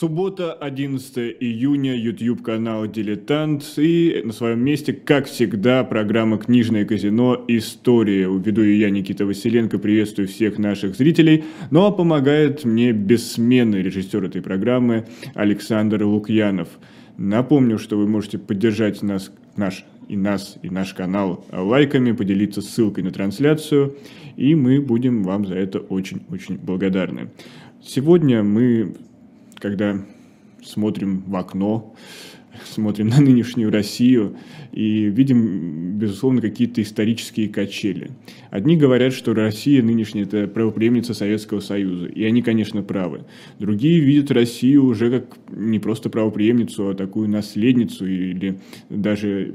Суббота, 11 июня, YouTube канал «Дилетант» и на своем месте, как всегда, программа «Книжное казино. История». Веду ее я, Никита Василенко, приветствую всех наших зрителей, ну а помогает мне бессменный режиссер этой программы Александр Лукьянов. Напомню, что вы можете поддержать нас, наш и нас, и наш канал лайками, поделиться ссылкой на трансляцию, и мы будем вам за это очень-очень благодарны. Сегодня мы когда смотрим в окно, смотрим на нынешнюю Россию и видим, безусловно, какие-то исторические качели. Одни говорят, что Россия нынешняя – это правопреемница Советского Союза, и они, конечно, правы. Другие видят Россию уже как не просто правопреемницу, а такую наследницу или даже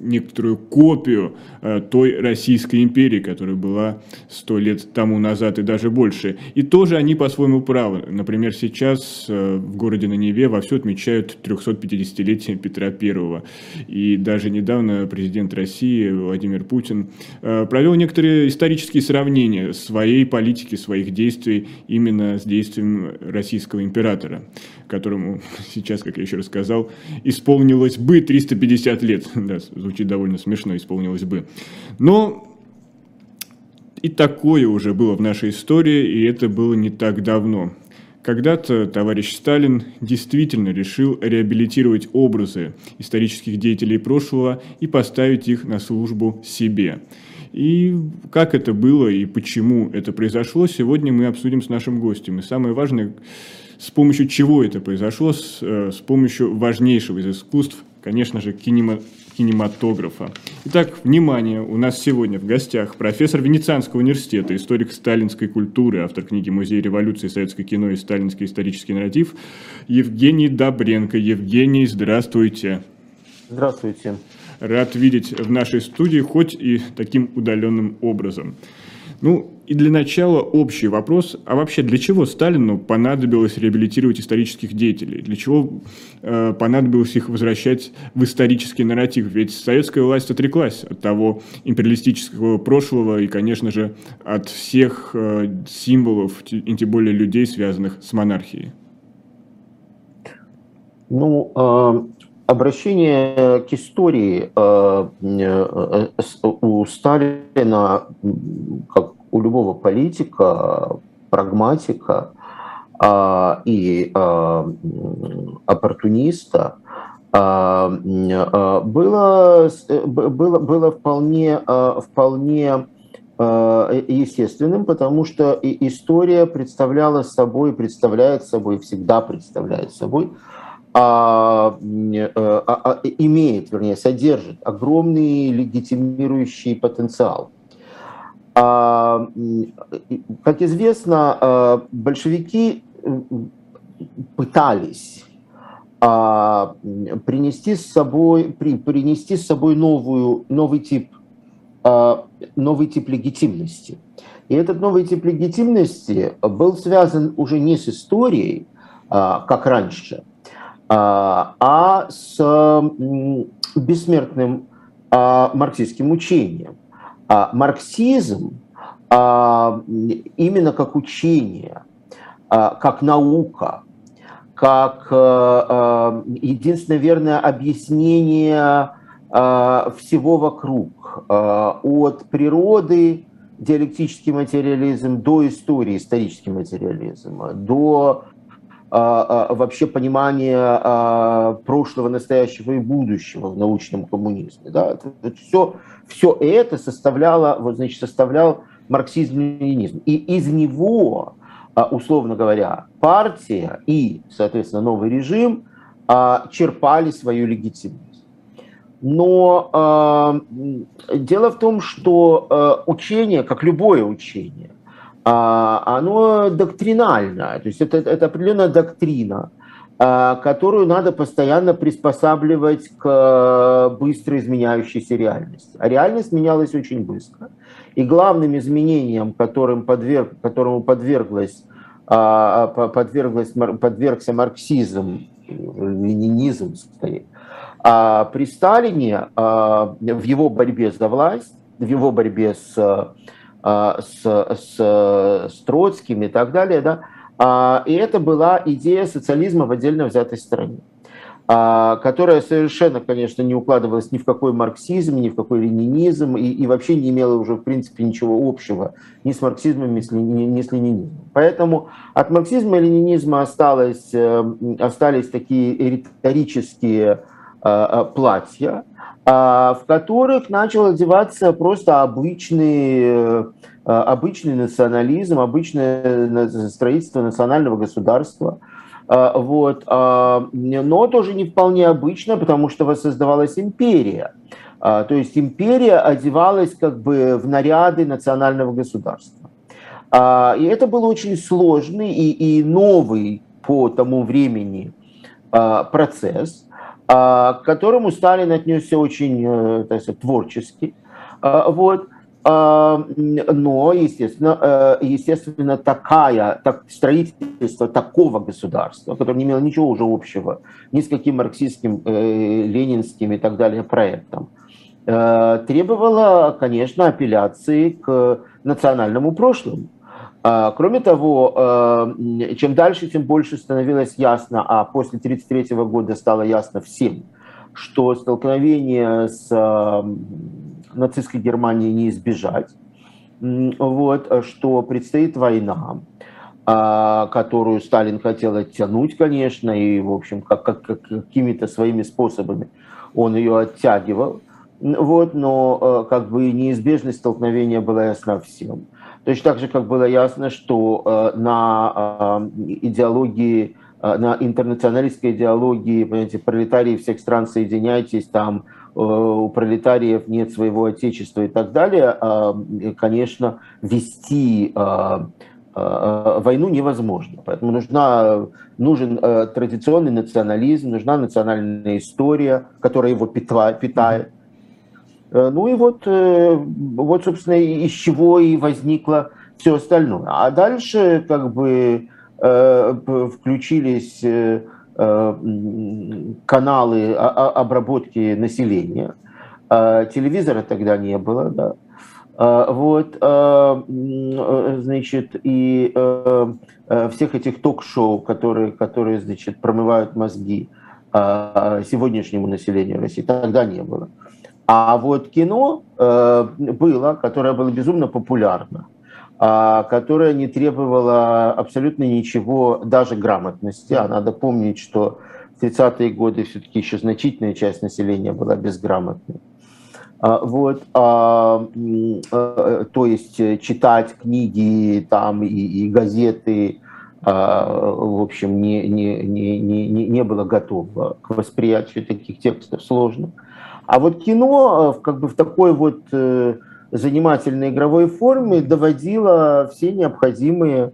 некоторую копию э, той Российской империи, которая была сто лет тому назад и даже больше. И тоже они по-своему правы. Например, сейчас э, в городе на Неве вовсю отмечают 350-летие Петра I. И даже недавно президент России Владимир Путин э, провел некоторые исторические сравнения своей политики, своих действий именно с действием российского императора, которому сейчас, как я еще раз сказал, исполнилось бы 350 лет. Да, звучит довольно смешно, исполнилось бы. Но и такое уже было в нашей истории, и это было не так давно. Когда-то товарищ Сталин действительно решил реабилитировать образы исторических деятелей прошлого и поставить их на службу себе. И как это было и почему это произошло, сегодня мы обсудим с нашим гостем. И самое важное, с помощью чего это произошло, с, э, с помощью важнейшего из искусств, конечно же, кинема, кинематографа. Итак, внимание, у нас сегодня в гостях профессор Венецианского университета, историк сталинской культуры, автор книги «Музей революции. Советское кино и сталинский исторический нарратив» Евгений Добренко. Евгений, здравствуйте. Здравствуйте. Рад видеть в нашей студии, хоть и таким удаленным образом. Ну, и для начала общий вопрос, а вообще для чего Сталину понадобилось реабилитировать исторических деятелей? Для чего э, понадобилось их возвращать в исторический нарратив? Ведь советская власть отреклась от того империалистического прошлого и, конечно же, от всех э, символов, и тем более людей, связанных с монархией. Ну, э, обращение к истории э, э, э у Сталина как у любого политика, прагматика а, и а, оппортуниста а, было, было, было вполне, вполне естественным, потому что история представляла собой, представляет собой, всегда представляет собой а, а, а, имеет, вернее, содержит огромный легитимирующий потенциал. А, как известно, а, большевики пытались а, принести с собой, принести с собой новую, новый, тип, новый тип легитимности. И этот новый тип легитимности был связан уже не с историей, как раньше, а с бессмертным марксистским учением. А марксизм а, именно как учение, а, как наука, как а, единственное верное объяснение а, всего вокруг, а, от природы диалектический материализм до истории исторический материализм, до а, а, вообще понимания а, прошлого, настоящего и будущего в научном коммунизме. Да? Все, все это составляло, вот, значит, составлял марксизм-ленинизм. И из него, условно говоря, партия и, соответственно, новый режим черпали свою легитимность. Но дело в том, что учение, как любое учение, а, оно доктринальное, то есть это, это определенная доктрина, а, которую надо постоянно приспосабливать к э, быстро изменяющейся реальности. А реальность менялась очень быстро. И главным изменением, которым подверг, которому подверглась, а, подверглась, подвергся марксизм, ленинизм скорее, при Сталине в его борьбе за власть, в его борьбе с а, с, с, с Троцким и так далее, да, И это была идея социализма в отдельно взятой стране. А, которая совершенно, конечно, не укладывалась ни в какой марксизм, ни в какой ленинизм, и, и вообще не имела уже, в принципе, ничего общего ни с марксизмом, ни с, ни с ленинизмом. Поэтому от марксизма и ленинизма осталось, э, остались такие риторические а, а, платья, в которых начал одеваться просто обычный, обычный национализм, обычное строительство национального государства – а, вот. А, но тоже не вполне обычно, потому что воссоздавалась империя. А, то есть империя одевалась как бы в наряды национального государства. И это был очень сложный и, и новый по тому времени процесс, к которому Сталин отнесся очень э, так сказать, творчески. Вот. А, но, естественно, э, естественно такая, так, строительство такого государства, которое не имело ничего уже общего ни с каким марксистским, э, ленинским и так далее проектом, требовало, конечно, апелляции к национальному прошлому. А, кроме того, чем дальше, тем больше становилось ясно, а после 1933 года стало ясно всем, что столкновение с нацистской Германии не избежать, вот, что предстоит война, а, которую Сталин хотел оттянуть, конечно, и, в общем, как, как, как какими-то своими способами он ее оттягивал, вот, но как бы неизбежность столкновения была ясна всем. Точно так же, как было ясно, что э, на э, идеологии, на интернационалистской идеологии, понимаете, пролетарии всех стран соединяйтесь, там Э, у пролетариев нет своего отечества и так далее, конечно, вести войну невозможно. Поэтому нужна, нужен э, традиционный национализм, нужна национальная история, которая его питает. Э, ну и вот, вот, собственно, из чего и возникло все остальное. А дальше как бы включились Э, каналы обработки населения. Телевизора тогда не было, да. Вот, значит, и всех этих ток-шоу, которые, которые, значит, промывают мозги сегодняшнему населению России, тогда не было. А вот кино было, которое было безумно популярно. А, которая не требовала абсолютно ничего, даже грамотности. А надо помнить, что в 30-е годы все-таки еще значительная часть населения была безграмотной. А, вот, а, а, то есть читать книги там и, и газеты, в общем, не, не, не, не, не было готово к восприятию таких текстов сложно. А вот кино как бы в такой вот э, занимательной игровой форме доводила все необходимые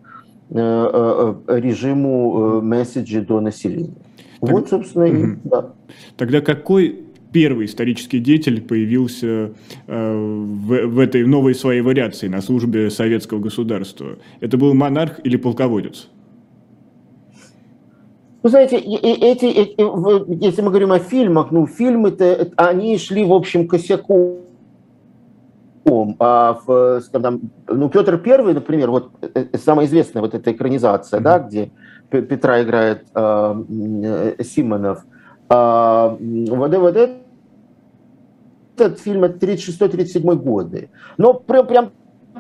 э, э, э, режиму месседжи до населения. Так, вот, собственно, угу. и, да. Тогда какой первый исторический деятель появился в, в этой новой своей вариации на службе советского государства? Это был монарх или полководец? Вы знаете, эти, эти, если мы говорим о фильмах, ну, фильмы-то, они шли, в общем, косяку а в, там, ну, Петр Первый, например, вот э, э, самая известная вот эта экранизация, mm-hmm. да, где Петра играет э, Симонов. Э, вот, вот этот фильм это 36-37 годы. Но прям, прям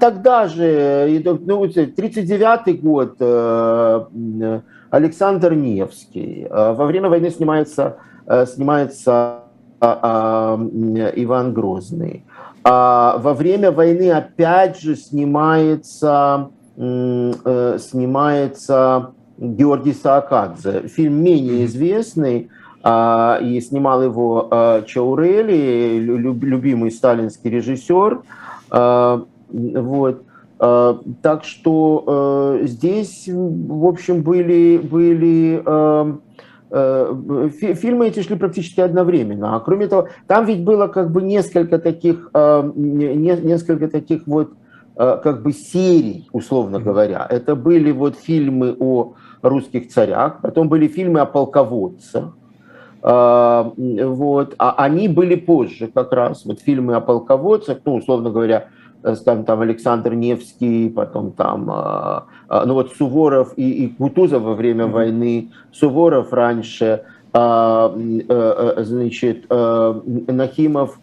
тогда же, ну, 39 год, э, Александр Невский. Э, во время войны снимается, снимается Иван Грозный. А во время войны опять же снимается, э, снимается Георгий Саакадзе. Фильм менее известный, а, и снимал его а, Чаурели, любимый сталинский режиссер. А, вот. Так что э, здесь, в общем, были, были Э, фильмы эти шли практически одновременно. А кроме того, там ведь было как бы несколько таких, э, несколько таких вот э, как бы серий, условно говоря. Это были вот фильмы о русских царях, потом были фильмы о полководцах, вот, а они были позже как раз, вот фильмы о полководцах, ну, условно говоря, скажем, там Александр Невский, потом там, ну вот Суворов и, и Кутузов во время войны, Суворов раньше, значит, Нахимов,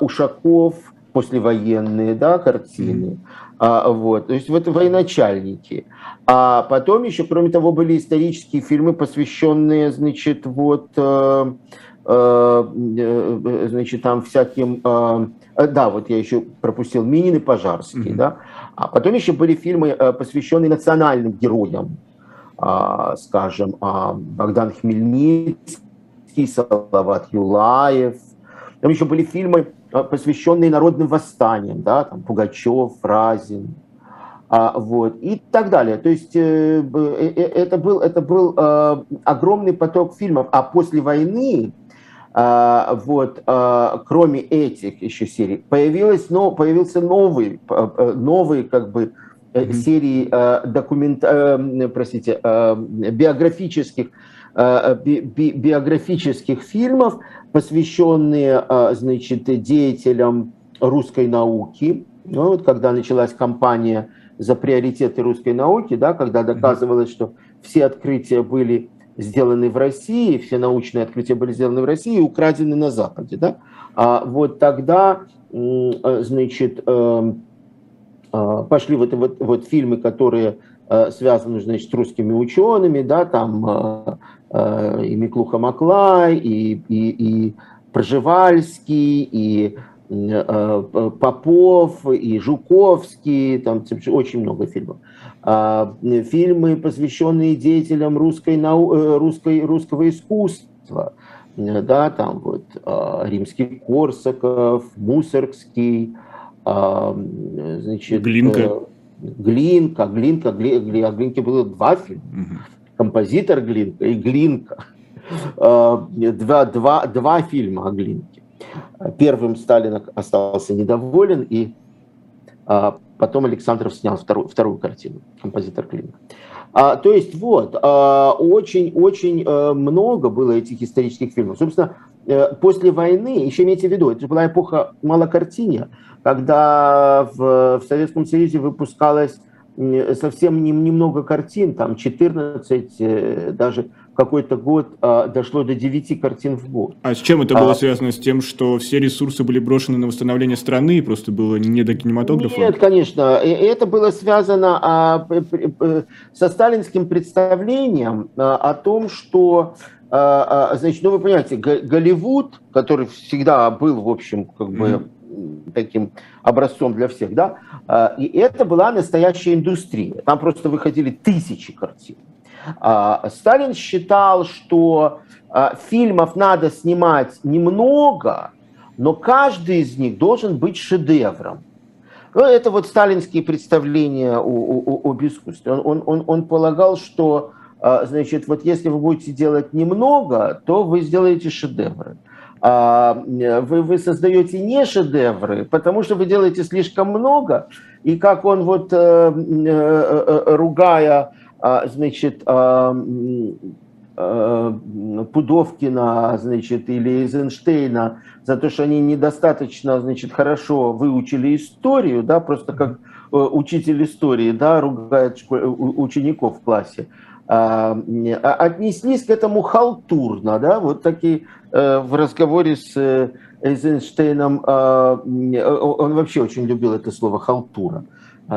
Ушаков, послевоенные, да, картины, а, вот, то есть вот военачальники. А потом еще, кроме того, были исторические фильмы, посвященные, значит, вот, э, э, э значит, там всяким, э, э, да, вот я еще пропустил Минин и Пожарский, mm-hmm. да, а потом еще были фильмы, э, посвященные национальным героям, э, скажем, э, Богдан Хмельницкий, Салават Юлаев, там еще были фильмы, а, посвященные народным восстаниям, да, там Пугачев, Разин, а, вот, и так далее. То есть э, э, э, это был, это был э, огромный поток фильмов. А после войны, э, вот, э, кроме этих еще серий, появилось, но, появился новый, э, новый как бы, mm-hmm. серии э, документ, э, простите, э, биографических Э, би, би, биографических фильмов, посвященные, э, значит, деятелям русской науки. Ну, вот когда началась кампания за приоритеты русской науки, да, когда доказывалось, что все открытия были сделаны в России, все научные открытия были сделаны в России и украдены на Западе. Да? А вот тогда, э, значит, пошли вот, вот, вот фильмы, которые связаны, значит, с русскими учеными, да, там Э, и Миклуха Маклай, и, и, и Проживальский, и э, Попов, и Жуковский, там очень много фильмов. А, фильмы, посвященные деятелям русской, нау... русской, русского искусства, да, там вот Римский Корсаков, Мусоргский, значит, Глинка. Глинка, Глинка, Глинка, о Глинке было два фильма. Угу композитор Глинка и Глинка. А, два, два, два фильма о Глинке. Первым Сталин остался недоволен, и а, потом Александров снял вторую, вторую картину, композитор Глинка. А, то есть вот, очень-очень а, много было этих исторических фильмов. Собственно, э, после войны, еще имейте в виду, это была эпоха малокартиния, когда в, в Советском Союзе выпускалось совсем немного картин, там 14, э, даже какой-то год а, дошло до 9 картин в год. А с чем это было а, связано? С тем, что все ресурсы были брошены на восстановление страны, и просто было не до кинематографа? Нет, конечно. Это было связано а, со сталинским представлением а, о том, что а, а, значит, ну вы понимаете, Голливуд, который всегда был, в общем, как бы таким образцом для всех, да, а, и это была настоящая индустрия. Там просто выходили тысячи картин. А, Сталин считал, что а, фильмов надо снимать немного, но каждый из них должен быть шедевром. Ну, это вот сталинские представления о, о, об искусстве. Он, он, он полагал, что значит, вот если вы будете делать немного, то вы сделаете шедевры. А, вы, вы создаете не шедевры, потому что вы делаете слишком много, и как он вот, э, э, э, ругая, а, значит, а, Пудовкина, значит, или Эйзенштейна за то, что они недостаточно, значит, хорошо выучили историю, да, просто как учитель истории, да, ругает учеников в классе, отнеслись к этому халтурно, да, вот такие Э, в разговоре с э, Эйзенштейном, э, он вообще очень любил это слово «халтура»,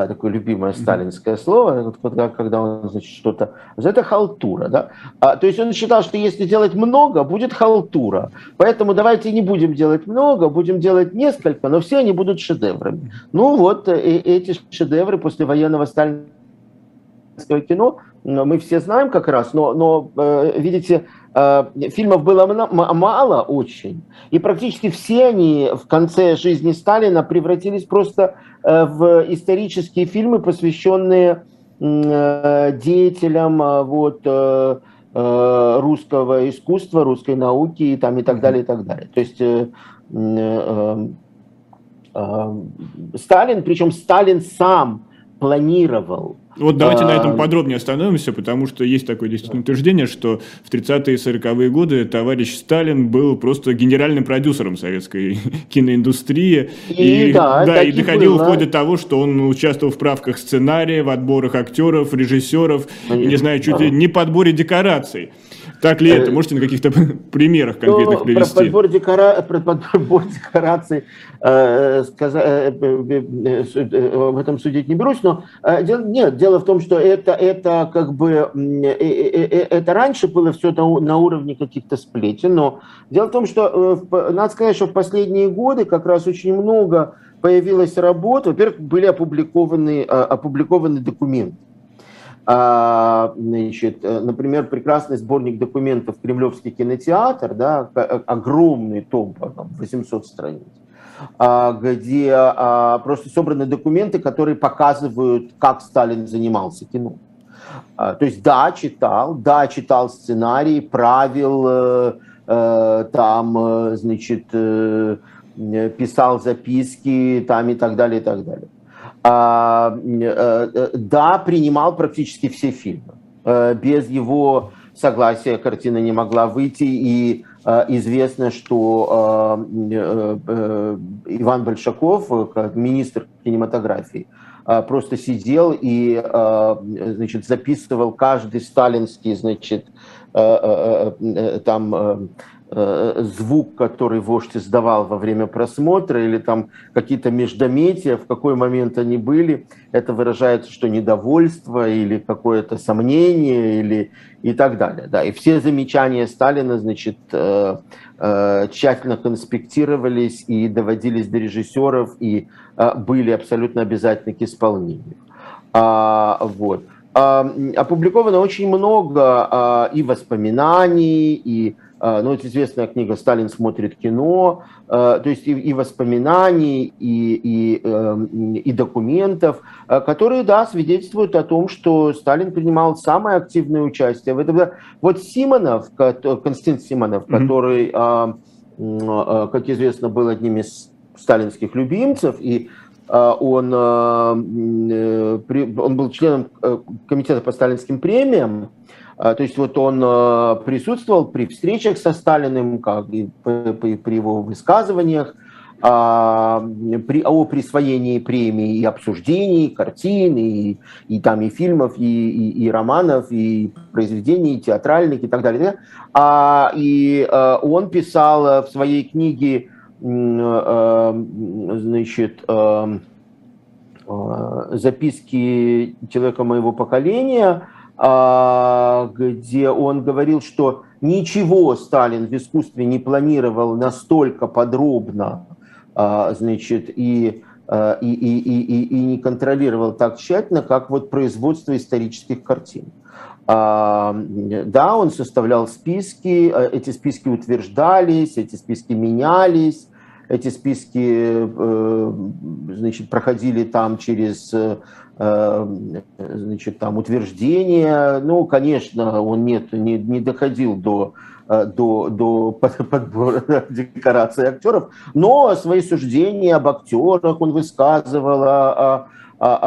такое любимое сталинское слово, когда, когда он значит, что-то... Это халтура, да? А, то есть он считал, что если делать много, будет халтура. Поэтому давайте не будем делать много, будем делать несколько, но все они будут шедеврами. Ну вот, эти шедевры после военного сталинского кино мы все знаем как раз, но, но видите, Э, фильмов было мало очень, и практически все они в конце жизни Сталина превратились просто э, в исторические фильмы, посвященные э, деятелям вот, русского искусства, русской науки и, там, и так далее, и так далее. То есть Сталин, причем Сталин сам планировал вот давайте а... на этом подробнее остановимся, потому что есть такое действительно утверждение, что в 30-е и 40-е годы товарищ Сталин был просто генеральным продюсером советской киноиндустрии. И, и, да, да, и доходил было. вплоть до того, что он участвовал в правках сценария, в отборах актеров, режиссеров, и, не знаю, чуть ли не подборе декораций. Так ли это? Э, Можете на каких-то примерах конкретных ну, привести? Про подбор, декора... про подбор декораций э, сказа... э, э, э, в этом судить не берусь, но э, дел... нет, дело в том, что это, это как бы это раньше было все на, на уровне каких-то сплетен, но дело в том, что надо сказать, что в последние годы как раз очень много появилась работа, во-первых, были опубликованы, опубликованы документы а, значит, э, например, прекрасный сборник документов Кремлевский кинотеатр, да, э, огромный том, там, 800 страниц, а, где а, просто собраны документы, которые показывают, как Сталин занимался кино. То есть, да, читал, да, читал сценарий, правил, э, там, значит, писал записки, там и так далее, и так далее. А, э, э, да, принимал практически все фильмы. Э, без его согласия картина не могла выйти, и известно, что Иван Большаков, министр кинематографии, просто сидел и значит, записывал каждый сталинский значит, там звук, который вождь издавал во время просмотра, или там какие-то междометия, в какой момент они были, это выражается, что недовольство или какое-то сомнение или и так далее. Да. И все замечания Сталина, значит, э, э, тщательно конспектировались и доводились до режиссеров и были абсолютно обязательны к исполнению. А, вот. Опубликовано очень много а, и воспоминаний, и ну, это известная книга «Сталин смотрит кино», а, то есть и, и воспоминаний, и, и, эм, и документов, а, которые, да, свидетельствуют о том, что Сталин принимал самое активное участие в этом. Вот Симонов, Константин Симонов, mm-hmm. который, как известно, был одним из сталинских любимцев, и он, э, он был членом э, комитета по сталинским премиям, а, то есть вот он а, присутствовал при встречах со Сталиным, как и при его высказываниях, а, при, о присвоении премии и обсуждении картин, и, и там и фильмов, и, и, и романов, и произведений театральных и так далее. А, и он писал в своей книге значит, записки человека моего поколения, а, где он говорил, что ничего Сталин в искусстве не планировал настолько подробно, а, значит, и, а, и, и, и, и не контролировал так тщательно, как вот производство исторических картин. Да, он составлял списки, эти списки утверждались, эти списки менялись, эти списки э, значит, проходили там через Э, значит, там, утверждения. Ну, конечно, он нет, не, не доходил до, э, до, до подбора декораций актеров, но свои суждения об актерах он высказывал, а, а, а,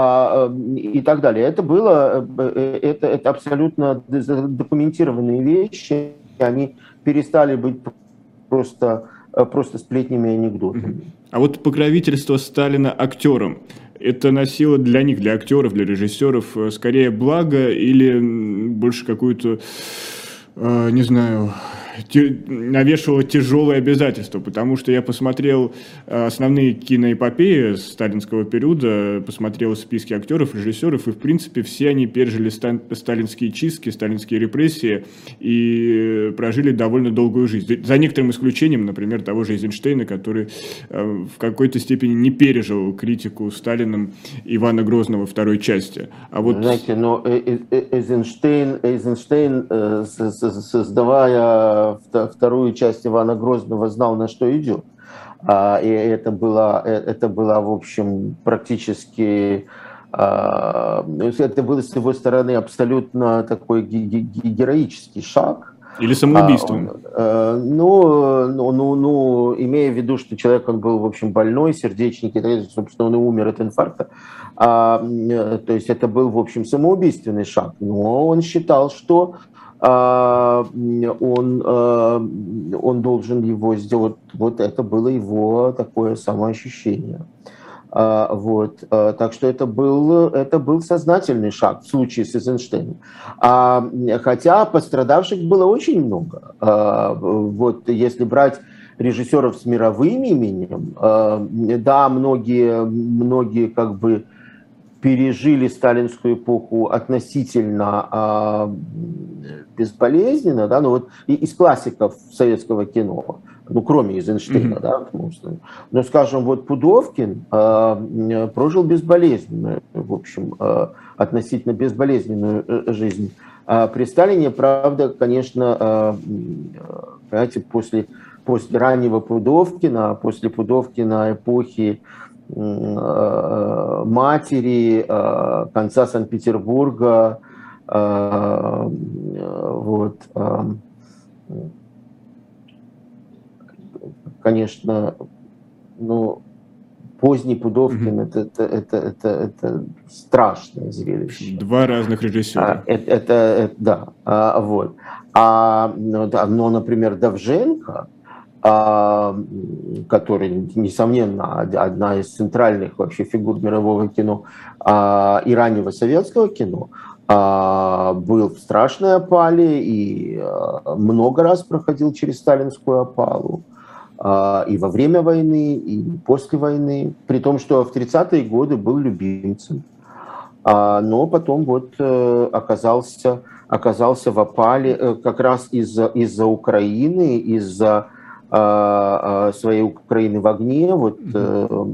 а, и так далее. Это было, э, это, это абсолютно документированные вещи, они перестали быть просто, просто сплетнями и анекдотами. А вот покровительство Сталина актерам, это носило для них, для актеров, для режиссеров, э, скорее благо или больше какую-то, э, не знаю, навешивало тяжелые обязательства, потому что я посмотрел э, основные киноэпопеи сталинского периода, посмотрел списки актеров, режиссеров, и, в принципе, все они пережили сталинские чистки, сталинские репрессии и прожили довольно долгую жизнь. За некоторым исключением, например, того же Эйзенштейна, который э, в какой-то степени не пережил критику Сталиным Ивана Грозного второй части. А вот... Знаете, но э, Эйзенштейн, Эйзенштейн создавая вторую часть Ивана Грозного знал, на что идет. А, и это было, э, это было, в общем, практически а, это был с его стороны абсолютно такой героический шаг, Или самоубийством? А, ну, ну, ну, ну, имея в виду, что человек, он был, в общем, больной, сердечник, и, собственно, он и умер от инфаркта. А, то есть это был, в общем, самоубийственный шаг. Но он считал, что он, а, он должен его сделать. Вот это было его такое самоощущение. А, вот. Так что это был, это был сознательный шаг в случае с Эйзенштейном. Хотя пострадавших было очень много. Вот если брать режиссеров с мировым именем, да, многие, многие как бы пережили сталинскую эпоху относительно э, безболезненно, да, ну вот из классиков советского кино, ну кроме Эйзенштейна, mm-hmm. да, потому что, но, скажем, вот Пудовкин э, прожил безболезненную, в общем, э, относительно безболезненную э, жизнь. А при Сталине, правда, конечно, э, понимаете, после, после раннего Пудовкина, после Пудовкина эпохи матери э, конца Санкт-Петербурга, э, вот, конечно, ну, поздний Пудовкин mm-hmm. это, это, это, это, это страшное зрелище. Два разных режиссера. А, это, это, это да, а, вот. А, ну, да, но, например, Давженко, который, несомненно, одна из центральных вообще фигур мирового кино а, и раннего советского кино, а, был в страшной опале и много раз проходил через сталинскую опалу и во время войны, и после войны, при том, что в 30-е годы был любимцем. Но потом вот э, оказался, оказался в опале э, как раз из-за из Украины, из-за а, а, своей Украины в огне, вот, э,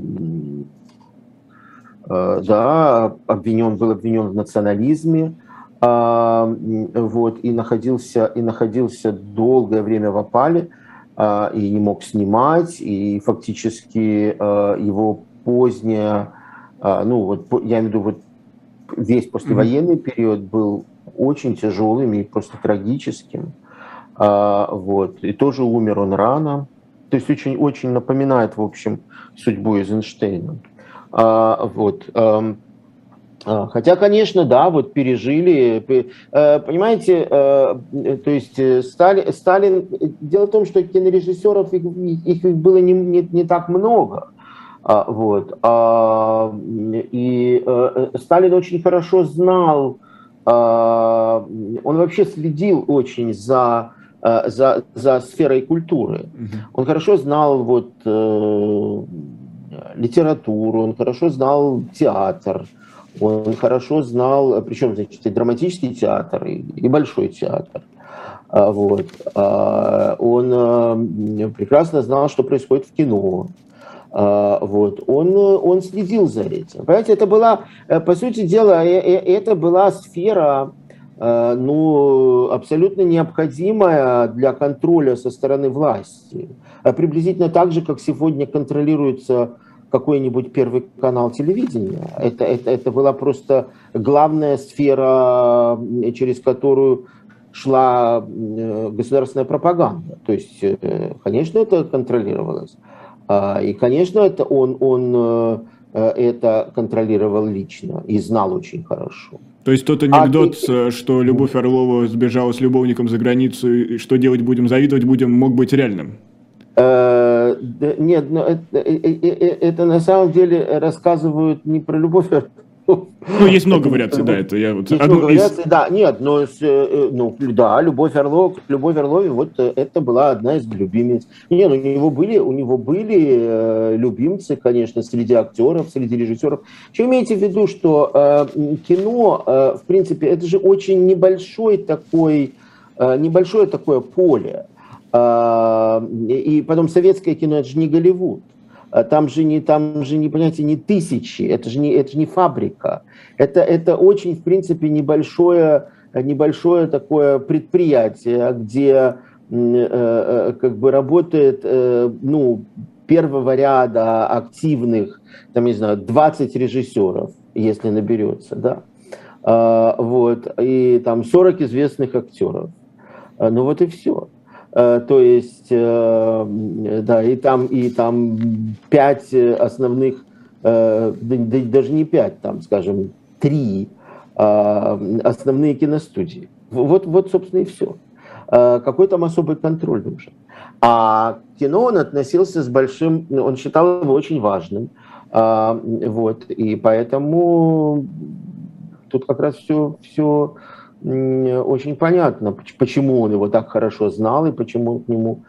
э, да, обвинен, был обвинен в национализме, а, вот, и находился, и находился долгое время в опале, и не мог снимать, и фактически его поздняя, ну вот я имею в виду вот весь послевоенный период был очень тяжелым и просто трагическим. А, вот. И тоже умер он рано. То есть очень, очень напоминает, в общем, судьбу Эйзенштейна. А, вот. А, хотя, конечно, да, вот пережили, э, понимаете, э, то есть э, Сталин, Сталин дело в том, что кинорежиссеров их, их было не, не, не так много, вот, и Сталин очень хорошо знал, он вообще следил очень за за, за сферой культуры. Угу. Он хорошо знал вот, э, литературу, он хорошо знал театр, он хорошо знал, причем, значит, и драматический театр, и, и большой театр. А, вот. А, он э, прекрасно знал, что происходит в кино. А, вот. Он, он следил за этим. Понимаете, это была, по сути дела, это была сфера Э, ну, абсолютно необходимая для контроля со стороны власти. Э, приблизительно так же, как сегодня контролируется какой-нибудь первый канал телевидения. Это, это, это была просто главная сфера, через которую шла э, государственная пропаганда. То есть, конечно, это контролировалось. И, конечно, это он, он это контролировал лично и знал очень хорошо. То есть тот анекдот, а что Любовь Орлова сбежала с любовником за границу, и что делать будем, завидовать будем, мог быть реальным? Э, нет, но это, э, э, это на самом деле рассказывают не про Любовь ну, есть много вариаций, да, это я вот... Есть много из... вариаций, да, нет, но, э, э, ну, да, Любовь Орлов, Любовь Орлове, вот э, это была одна из любимец. Не, ну, у него были, у него были э, любимцы, конечно, среди актеров, среди режиссеров. Что имейте в виду, что э, кино, э, в принципе, это же очень небольшой такой, э, небольшое такое поле. Э, и потом советское кино, это же не Голливуд. А там же не, там же не, понимаете, не тысячи, это же не, это же не фабрика. Это, это очень, в принципе, небольшое, небольшое такое предприятие, где э, э, как бы работает, э, ну, первого ряда активных, там, не знаю, 20 режиссеров, если наберется, да, а, вот, и там 40 известных актеров. Ну вот и все. То есть, да, и там, и там пять основных, даже не пять, там, скажем, три основные киностудии. Вот, вот собственно, и все. Какой там особый контроль нужен. А кино он относился с большим, он считал его очень важным. Вот, и поэтому тут как раз все, все очень понятно, почему он его так хорошо знал и почему к нему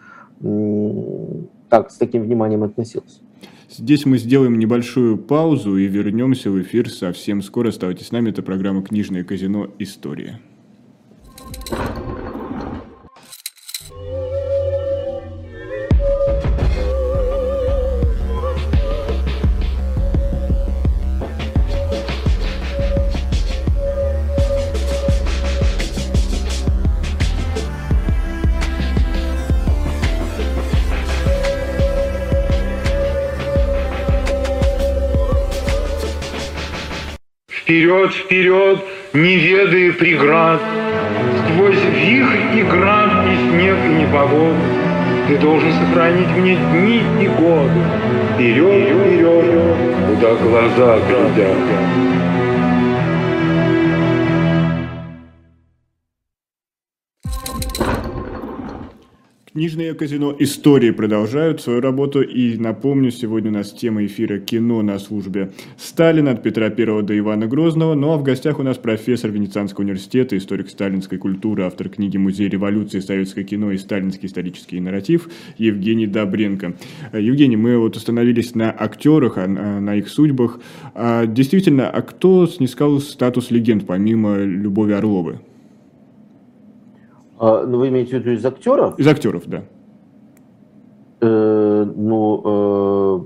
так, с таким вниманием относился. Здесь мы сделаем небольшую паузу и вернемся в эфир совсем скоро. Оставайтесь с нами. Это программа «Книжное казино. История». Вперед, вперед, не ведая преград, Сквозь вихрь и град, и снег, и непогоду, Ты должен сохранить мне дни и годы. Вперед, вперед, куда глаза глядят. Книжное казино «Истории» продолжают свою работу. И напомню, сегодня у нас тема эфира «Кино на службе Сталина» от Петра I до Ивана Грозного. Ну а в гостях у нас профессор Венецианского университета, историк сталинской культуры, автор книги «Музей революции. Советское кино и сталинский исторический нарратив» Евгений Добренко. Евгений, мы вот остановились на актерах, на их судьбах. А действительно, а кто снискал статус легенд помимо Любови Орловой? А, ну, вы имеете в виду из актеров? Из актеров, да. Э, ну, э,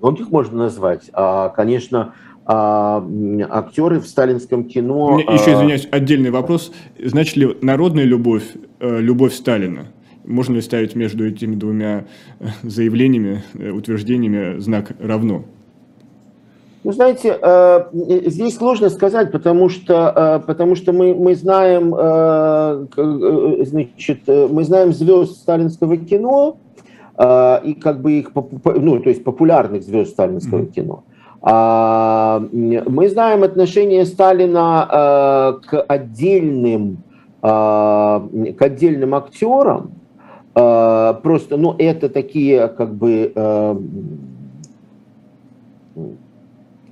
многих можно назвать. А, конечно, а, актеры в сталинском кино... Еще, а, извиняюсь, отдельный вопрос. Значит ли народная любовь, э, любовь Сталина? Можно ли ставить между этими двумя э, заявлениями, э, утверждениями знак «равно»? Ну, знаете, э, здесь сложно сказать, потому что, э, потому что мы, мы знаем, э, значит, мы знаем звезд сталинского кино и как бы их, ну, то есть популярных звезд сталинского mm-hmm. кино. А, мы знаем отношение Сталина к отдельным, к отдельным актерам. Просто, ну, это такие как бы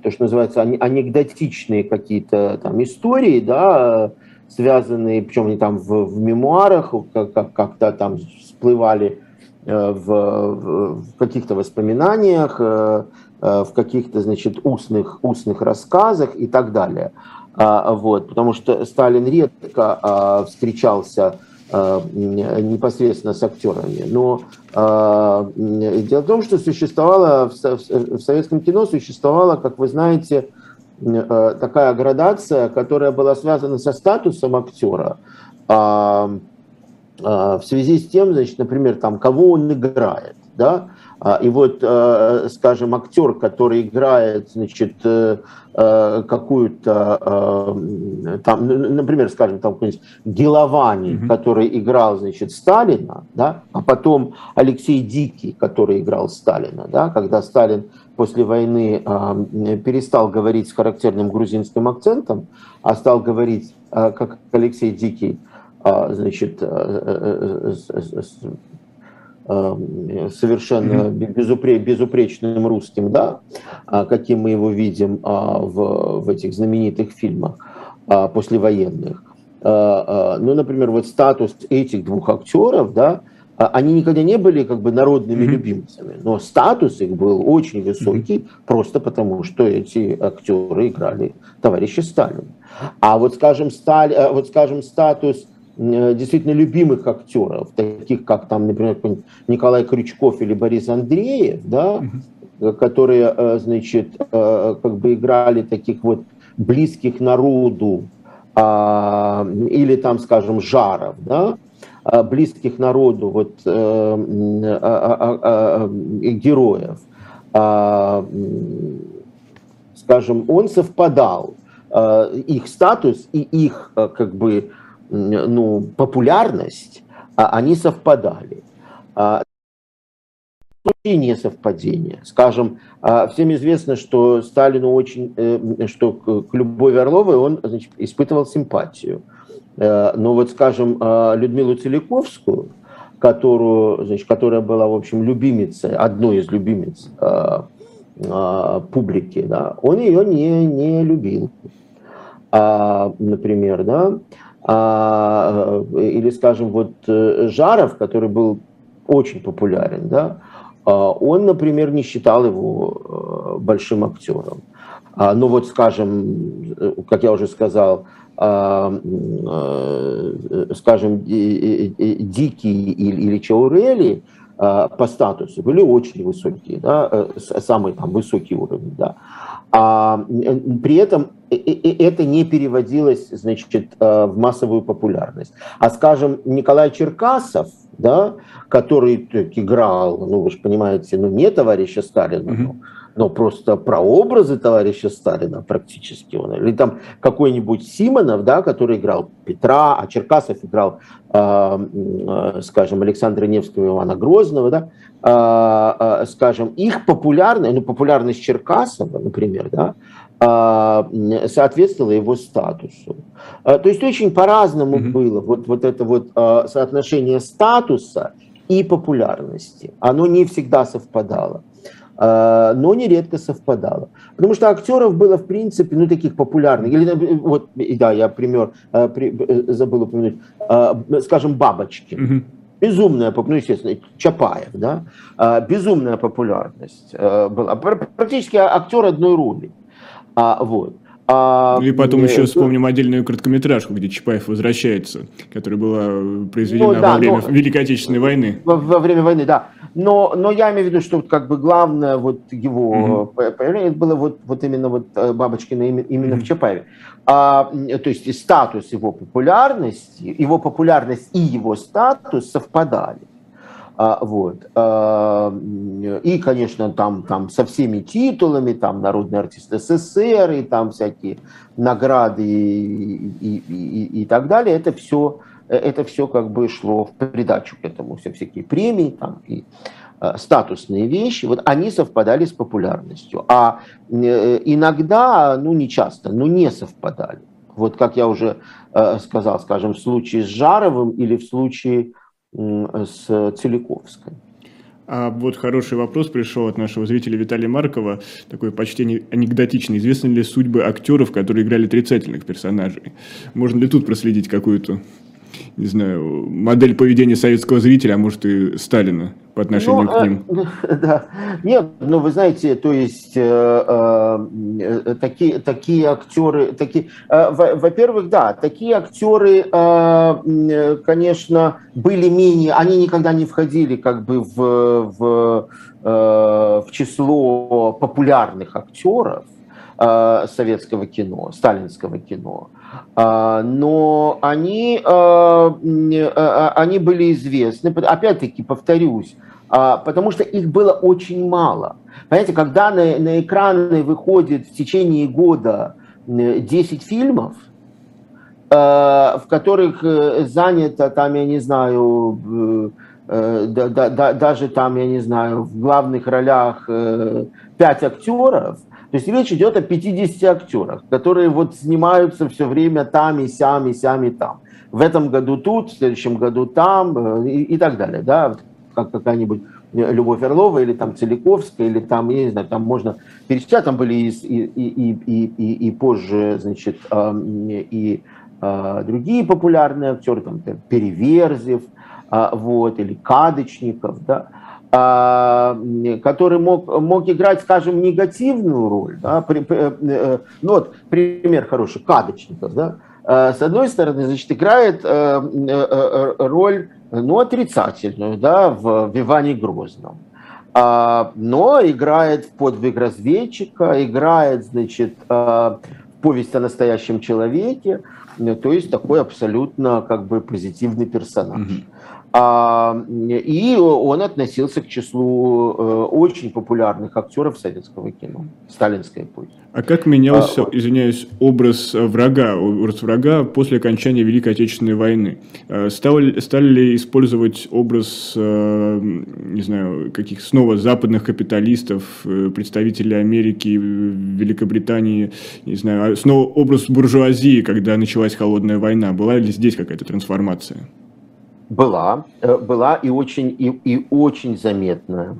то, что называется, анекдотичные какие-то там истории, да, связанные, причем они там в, в мемуарах как, как-то там всплывали э, в, в каких-то воспоминаниях, э, э, в каких-то, значит, устных, устных рассказах и так далее. А, вот, потому что Сталин редко а, встречался непосредственно с актерами. Но э, дело в том, что существовало в советском кино существовала, как вы знаете, э, такая градация, которая была связана со статусом актера а, в связи с тем, значит, например, там, кого он играет, да, а, и вот, э, скажем, актер, который играет, значит, э, э, какую-то, там, например, скажем, там какой-нибудь Геловани, mm-hmm. который играл, значит, Сталина, да, а потом Алексей Дикий, который играл Сталина, да, когда Сталин после войны перестал говорить с характерным грузинским акцентом, а стал говорить, как Алексей Дикий, значит, совершенно безупре, безупречным русским, да, а, каким мы его видим а, в, в этих знаменитых фильмах а, послевоенных. Ну, например, вот статус этих двух актеров, да, они никогда не были как бы народными mm-hmm. любимцами, но статус их был очень высокий, mm-hmm. просто потому что эти актеры играли товарища Сталина. А вот, скажем, Сталь, вот, скажем, статус Э, действительно любимых актеров, таких как там, например, Николай Крючков или Борис Андреев, да, угу. которые, э, значит, как бы играли таких вот близких народу, а, или там, скажем, Жаров, да, а, близких народу вот, а, героев, скажем, он совпадал, их статус и их как бы ну, популярность, они совпадали. И не совпадение. Скажем, всем известно, что Сталину очень, э, что к Любови Орловой он значит, испытывал симпатию. Э, но вот, скажем, Людмилу Целиковскую, которую, значит, которая была, в общем, любимицей, одной из любимиц а, публики, да, он ее не, не любил, а, например, да, а, или, скажем, вот э, Жаров, который был очень популярен, да, а, он, например, не считал его э, большим актером. А, ну вот, скажем, как я уже сказал, а, э, скажем, Дикий или Чаурели – Э, по статусу были очень высокие, да, э, самый там высокий уровень, да. А при этом это не переводилось, значит, э, в массовую популярность. А, скажем, Николай Черкасов, да, который играл, ну, вы же понимаете, ну, не товарища Сталина, mm-hmm но просто прообразы товарища Сталина практически он. Или там какой-нибудь Симонов, да, который играл Петра, а Черкасов играл, э, скажем, Александра Невского, Ивана Грозного, да, э, скажем, их популярность, ну, популярность Черкасова, например, да, соответствовала его статусу. То есть очень по-разному mm-hmm. было вот, вот это вот соотношение статуса и популярности. Оно не всегда совпадало. А, но нередко совпадало. Потому что актеров было, в принципе, ну, таких популярных. Или, вот, да, я пример а, э, забыл упомянуть, а, скажем, «Бабочки». Угу. Безумная, ну, естественно, Чапаев, да, безумная популярность была. Практически актер одной роли. Вот. А, и потом э, еще вспомним отдельную короткометражку, где Чапаев возвращается, которая была произведена ну, да, во время но, Великой Отечественной войны. Во, во время войны, да. Но, но я имею в виду, что как бы главное вот его угу. появление было вот, вот именно вот э, Бабочкина именно угу. в Чапаеве. А, то есть статус его популярности, его популярность и его статус совпадали. А, вот. А, и, конечно, там, там со всеми титулами, там народный артист СССР, и там всякие награды и, и, и, и так далее. Это все, это все как бы шло в придачу к этому. Все всякие премии там, и а, статусные вещи, вот они совпадали с популярностью. А э, иногда, ну не часто, но не совпадали. Вот как я уже э, сказал, скажем, в случае с Жаровым или в случае с Целиковской. А вот хороший вопрос пришел от нашего зрителя Виталия Маркова, такой почти анекдотичный. Известны ли судьбы актеров, которые играли отрицательных персонажей? Можно ли тут проследить какую-то не знаю, модель поведения советского зрителя, а может и Сталина по отношению ну, к ним. Э, да. Нет, ну вы знаете, то есть э, э, такие, такие актеры, такие, э, во-первых, да, такие актеры, э, конечно, были менее, они никогда не входили как бы в, в, э, в число популярных актеров э, советского кино, сталинского кино. А, но они, а, а, они были известны, опять-таки, повторюсь, потому что их было очень мало. Понимаете, когда на, на экраны выходит в течение года 10 фильмов, в которых э, занято, там, я не знаю, э, да, да, даже там, я не знаю, в главных ролях 5 э, актеров – то есть речь идет о 50 актерах, которые вот снимаются все время там и сям, и сям, и там. В этом году тут, в следующем году там э, и, и так далее. Да? Как какая-нибудь Любовь Орлова или там Целиковская, или там, я не знаю, там можно перечислять, там были и, и, и, и, и, и позже, значит, и а, другие популярные актеры, там Переверзев, вот, или Кадочников, да, который мог, мог играть, скажем, негативную роль. Да, э, э, ну вот, пример хороший, Кадочников. Да, а, с одной стороны, значит, играет э, роль ну, отрицательную да, в Виване Грозном. А, но играет в подвиг разведчика, играет, значит, в повесть о настоящем человеке, то есть такой абсолютно как бы позитивный персонаж. Mm-hmm. А, и он относился к числу э, очень популярных актеров советского кино, сталинской эпохи. А как менялся, а, извиняюсь, образ врага, образ врага после окончания Великой Отечественной войны? Э, стали, стали ли использовать образ, э, не знаю, каких снова западных капиталистов, представителей Америки, Великобритании, не знаю, а снова образ буржуазии, когда началась холодная война? Была ли здесь какая-то трансформация? Была, э, была и очень, и, и очень заметная.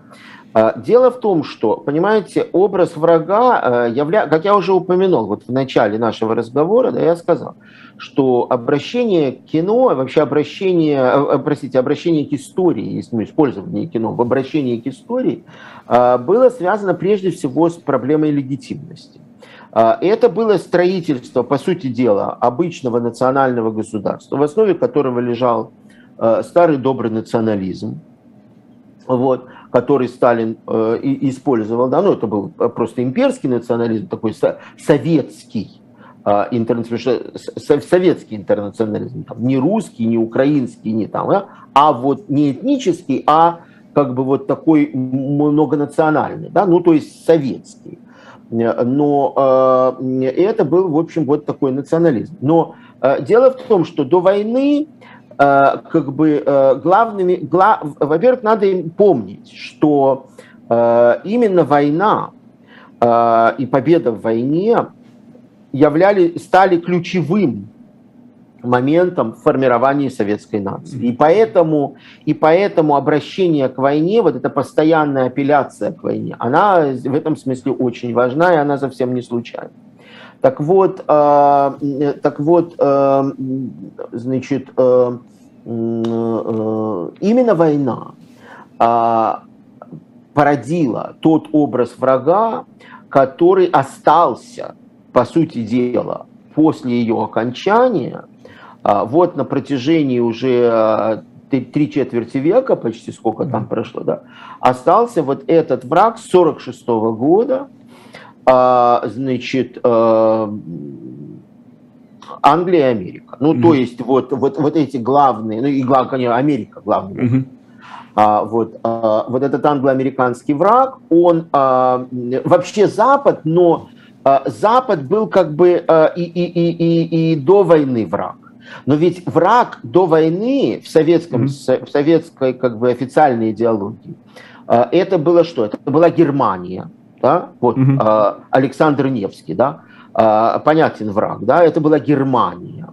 А, дело в том, что, понимаете, образ врага, э, явля... как я уже упомянул вот в начале нашего разговора, да, я сказал, что обращение к кино, вообще обращение, э, простите, обращение к истории, если мы использование кино в обращении к истории, было связано прежде всего с проблемой легитимности. Это было строительство, по сути дела, обычного национального государства, в основе которого лежал старый добрый национализм, вот, который Сталин э, использовал, да, ну это был просто имперский национализм, такой советский, э, интернационализм, советский интернационализм, там, не русский, не украинский, не там, да, а вот не этнический, а как бы вот такой многонациональный, да, ну то есть советский. Но э, это был, в общем, вот такой национализм. Но э, дело в том, что до войны Э, как бы э, главными, гла, во-первых, надо им помнить, что э, именно война и победа в войне являли, стали ключевым моментом формирования советской нации. И поэтому, и поэтому обращение к войне, вот эта постоянная апелляция к войне, она в этом смысле очень важна, и она совсем не случайна. Так вот, э, так вот, э, значит, э, э, именно война э, породила тот образ врага, который остался, по сути дела, после ее окончания, вот на протяжении уже три четверти века, почти сколько там прошло, да, остался вот этот враг с 46 года, а, значит, а, Англия и Америка. Ну, mm-hmm. то есть вот, вот, вот эти главные, ну и главное, конечно, Америка главная. Mm-hmm. А, вот, а, вот этот англо-американский враг, он а, вообще Запад, но а, Запад был как бы а, и, и, и, и, и до войны враг. Но ведь враг до войны в, советском, mm-hmm. в советской как бы официальной идеологии, а, это было что? Это была Германия да, вот угу. э, Александр Невский, да, э, понятен враг, да, это была Германия,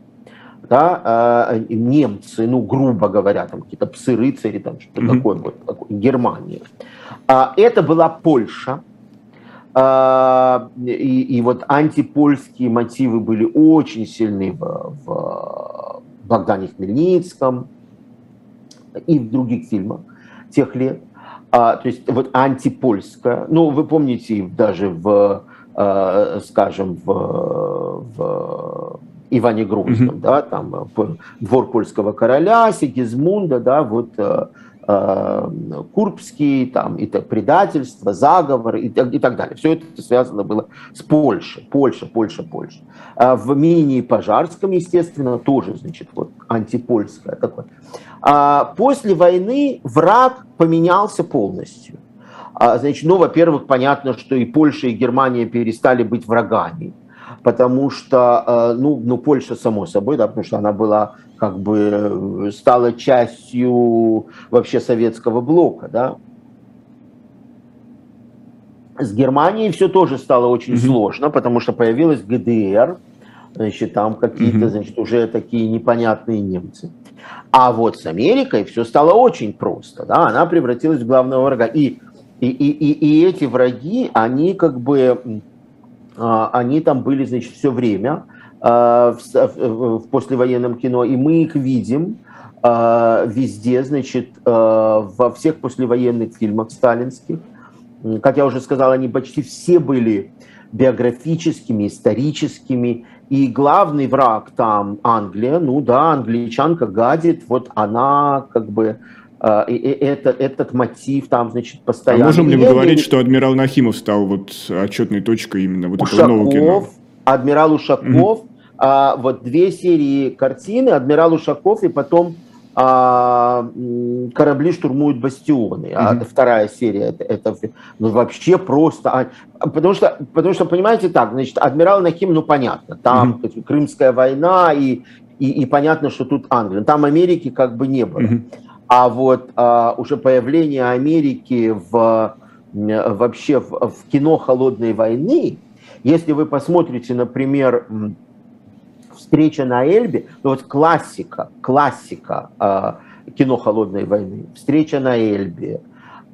да, э, немцы, ну, грубо говоря, там какие-то псы-рыцари, там что-то угу. такое, вот, такое, Германия. А, это была Польша, а, и, и вот антипольские мотивы были очень сильны в, в Богдане Хмельницком и в других фильмах тех лет а, то есть вот антипольская, ну вы помните даже в, э, скажем, в, в Иване Грозном, mm-hmm. да, там двор польского короля, Сигизмунда, да, вот э, Курбский, там, и так, предательство, заговор и, и так далее. Все это связано было с Польшей, Польша, Польша, Польша. А в мини-пожарском, естественно, тоже, значит, вот антипольское такое. А после войны враг поменялся полностью. А, значит, ну, во-первых, понятно, что и Польша, и Германия перестали быть врагами, потому что, э, ну, ну, Польша, само собой, да, потому что она была, как бы, стала частью вообще советского блока, да. С Германией все тоже стало очень mm-hmm. сложно, потому что появилась ГДР, значит, там какие-то, mm-hmm. значит, уже такие непонятные немцы. А вот с Америкой все стало очень просто. Да? Она превратилась в главного врага. И, и, и, и, и эти враги, они как бы, они там были, значит, все время а, в послевоенном кино, и мы их видим а, везде, значит, во всех послевоенных фильмах сталинских. Как я уже сказал, они почти все были биографическими, историческими, и главный враг там Англия, ну да, англичанка гадит, вот она как бы э, и, это, этот мотив там, значит, постоянно. А можем ли мы говорить, что адмирал Нахимов стал вот отчетной точкой именно вот Ушаков, этого нового кино? Адмирал Ушаков, угу. а, вот две серии картины, адмирал Ушаков и потом а, корабли штурмуют бастионы. Mm-hmm. А вторая серия это, это ну, вообще просто. А, потому что, потому что, понимаете, так, значит, адмирал Нахим, ну понятно, там mm-hmm. Крымская война и, и, и понятно, что тут Англия. Там Америки как бы не было. Mm-hmm. А вот а, уже появление Америки в вообще в, в кино холодной войны, если вы посмотрите, например, встреча на Эльбе, ну вот классика, классика э, кино холодной войны, встреча на Эльбе,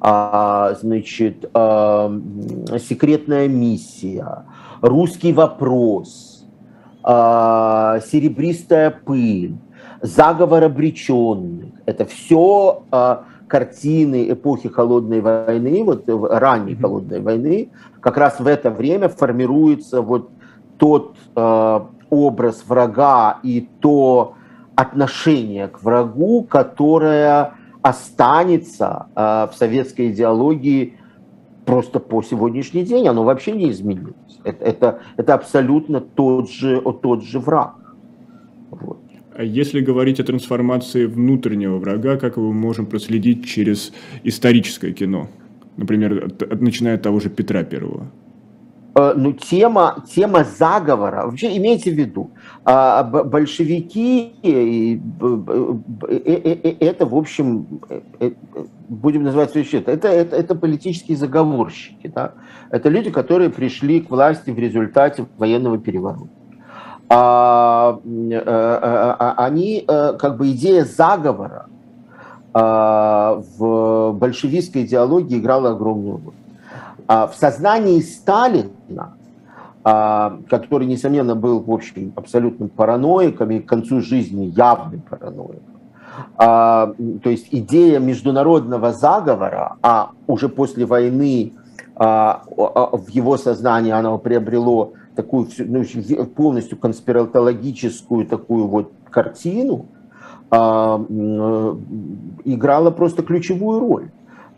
э, значит, э, секретная миссия, русский вопрос, э, серебристая пыль, заговор обреченных. Это все э, картины эпохи холодной войны, вот ранней холодной войны. Как раз в это время формируется вот тот э, образ врага и то отношение к врагу, которое останется э, в советской идеологии просто по сегодняшний день, оно вообще не изменилось. Это, это, это абсолютно тот же, тот же враг. Вот. А если говорить о трансформации внутреннего врага, как его можем проследить через историческое кино? Например, начиная от того же Петра Первого. Э, ну, тема, тема заговора, вообще имейте в виду, а, большевики, это, в общем, э, э, будем называть вещи, это, это, это политические заговорщики, да? это люди, которые пришли к власти в результате военного переворота. А, а, они, как бы идея заговора в большевистской идеологии играла огромную роль. А, в сознании Сталина, а, который, несомненно, был, в общем, абсолютным параноиком и к концу жизни явным параноиком, а, то есть идея международного заговора, а уже после войны в его сознании оно приобрело такую ну, полностью конспиратологическую такую вот картину, играла просто ключевую роль.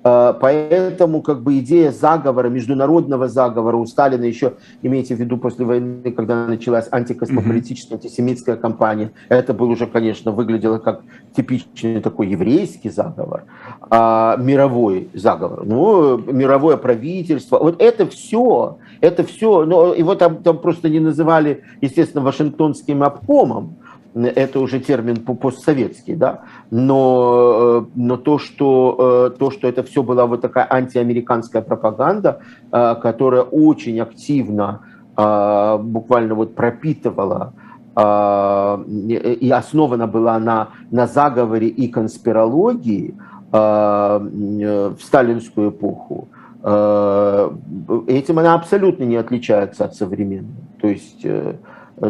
Э, поэтому как бы идея заговора, международного заговора у Сталина еще, имейте в виду, после войны, когда началась антикосмополитическая, антисемитская кампания, это был уже, конечно, выглядело как типичный такой еврейский заговор, а, мировой заговор, ну, мировое правительство. Вот это все, это все, ну, его там, там просто не называли, естественно, Вашингтонским обкомом, это уже термин постсоветский, да, но, э, но то, что, э, то, что это все была вот такая антиамериканская пропаганда, э, которая очень активно буквально вот пропитывала и основана была на, на заговоре и конспирологии в сталинскую эпоху, этим она абсолютно не отличается от современной. То есть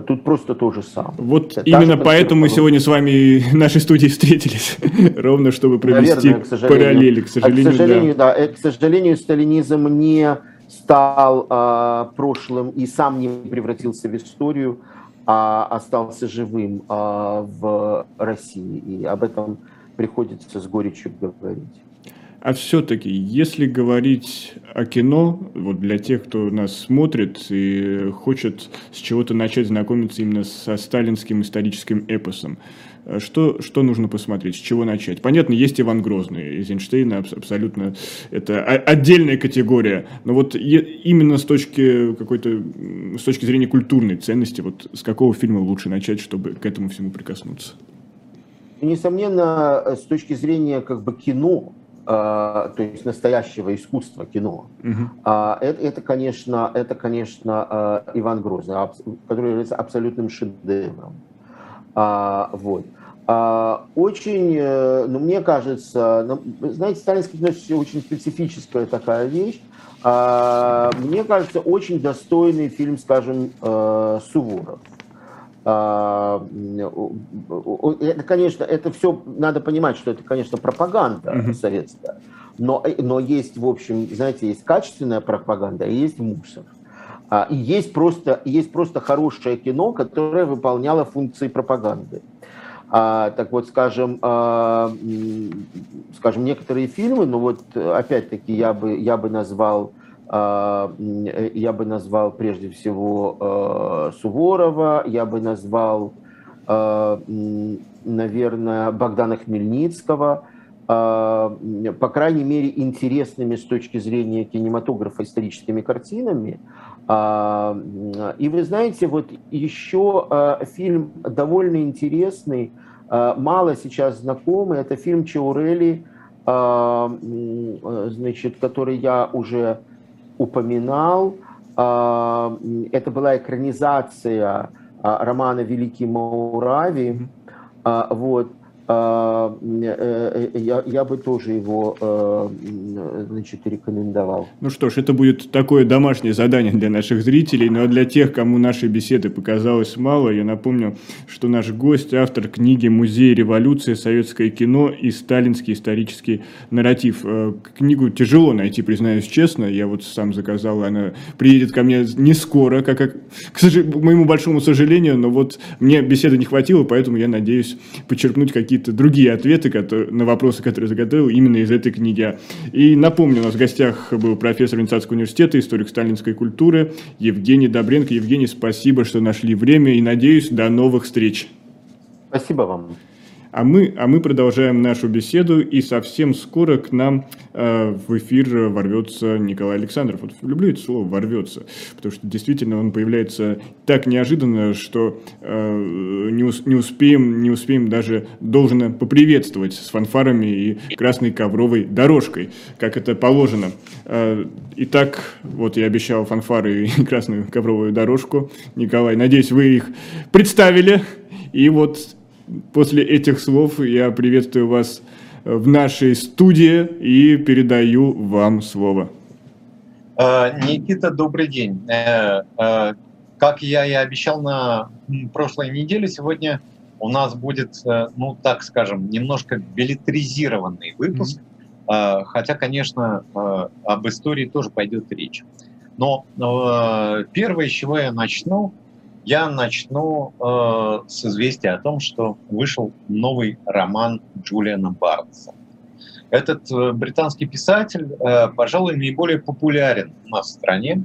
Тут просто то же самое. Вот Та именно поэтому мы сегодня с вами в нашей студии встретились, ровно чтобы провести Наверное, к параллели, к сожалению. А, к сожалению, да. да. Э, к сожалению, сталинизм не стал а, прошлым и сам не превратился в историю, а остался живым а, в России. И об этом приходится с горечью говорить. А все-таки, если говорить о кино, вот для тех, кто нас смотрит и хочет с чего-то начать знакомиться именно со сталинским историческим эпосом, что, что нужно посмотреть, с чего начать? Понятно, есть Иван Грозный, Эйзенштейна абсолютно это отдельная категория, но вот именно с точки какой-то, с точки зрения культурной ценности, вот с какого фильма лучше начать, чтобы к этому всему прикоснуться? Несомненно, с точки зрения как бы кино, то есть настоящего искусства кино. Угу. Это, это, конечно, это, конечно, а, Иван Грозный, который является абсолютным шедевром. Вот. Очень, э, ну, мне кажется, ну, знаете, сталинский кино очень специфическая такая вещь. Мне кажется, очень достойный фильм, скажем, э, Суворов. А, это, конечно, это все надо понимать, что это, конечно, пропаганда uh-huh. советская, но, но есть, в общем, знаете, есть качественная пропаганда, и есть мусор. А, и есть просто, есть просто хорошее кино, которое выполняло функции пропаганды. А, так вот, скажем, а, скажем, некоторые фильмы, ну вот опять-таки я бы, я бы назвал я бы назвал прежде всего а, Суворова, я бы назвал наверное, Богдана Хмельницкого, по крайней мере, интересными с точки зрения кинематографа историческими картинами. И вы знаете, вот еще фильм довольно интересный, мало сейчас знакомый, это фильм Чаурели, значит, который я уже упоминал. Это была экранизация романа «Великий Маурави». Вот. А, э, э, я, я бы тоже его э, значит, рекомендовал. Ну что ж, это будет такое домашнее задание для наших зрителей, но для тех, кому нашей беседы показалось мало, я напомню, что наш гость – автор книги «Музей революции. Советское кино и сталинский исторический нарратив». Книгу тяжело найти, признаюсь честно, я вот сам заказал, она приедет ко мне не скоро, как, как к, к моему большому сожалению, но вот мне беседы не хватило, поэтому я надеюсь почерпнуть какие-то какие-то другие ответы которые, на вопросы, которые заготовил именно из этой книги. И напомню, у нас в гостях был профессор Венецатского университета, историк сталинской культуры Евгений Добренко. Евгений, спасибо, что нашли время и надеюсь, до новых встреч. Спасибо вам. А мы, а мы продолжаем нашу беседу, и совсем скоро к нам э, в эфир ворвется Николай Александров. Вот люблю это слово «ворвется», потому что действительно он появляется так неожиданно, что э, не, ус, не, успеем, не успеем даже должно поприветствовать с фанфарами и красной ковровой дорожкой, как это положено. Э, итак, вот я обещал фанфары и красную ковровую дорожку. Николай, надеюсь, вы их представили. И вот после этих слов я приветствую вас в нашей студии и передаю вам слово. А, Никита, добрый день. Э, э, как я и обещал на прошлой неделе, сегодня у нас будет, э, ну так скажем, немножко билетризированный выпуск, mm-hmm. хотя, конечно, об истории тоже пойдет речь. Но первое, с чего я начну, я начну э, с известия о том, что вышел новый роман Джулиана Барнса. Этот э, британский писатель, э, пожалуй, наиболее популярен у нас в стране.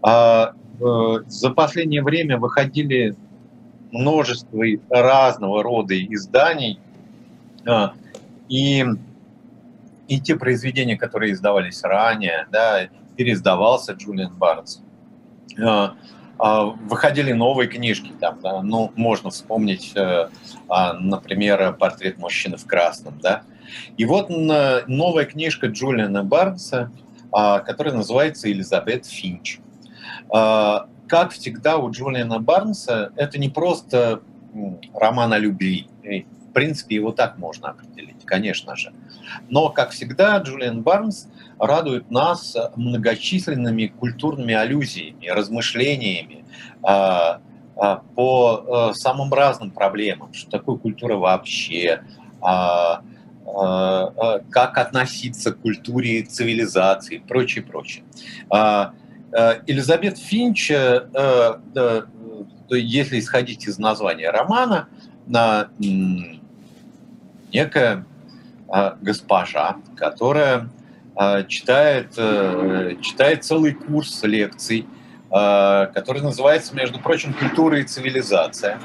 А, э, за последнее время выходили множество разного рода изданий, э, и, и те произведения, которые издавались ранее, да, переиздавался Джулиан Барнс. Э, выходили новые книжки, там, да, ну, можно вспомнить, э, а, например, «Портрет мужчины в красном», да. И вот новая книжка Джулиана Барнса, а, которая называется «Элизабет Финч». Как всегда у Джулиана Барнса, это не просто роман о любви, в принципе, его так можно определить, конечно же. Но, как всегда, Джулиан Барнс радует нас многочисленными культурными аллюзиями, размышлениями а, а, по а, самым разным проблемам, что такое культура вообще, а, как относиться к культуре цивилизации? И прочее, прочее. А, Элизабет Финч, а, если исходить из названия романа, на некая госпожа, которая читает, э, читает целый курс лекций, а, который называется, между прочим, «Культура и цивилизация».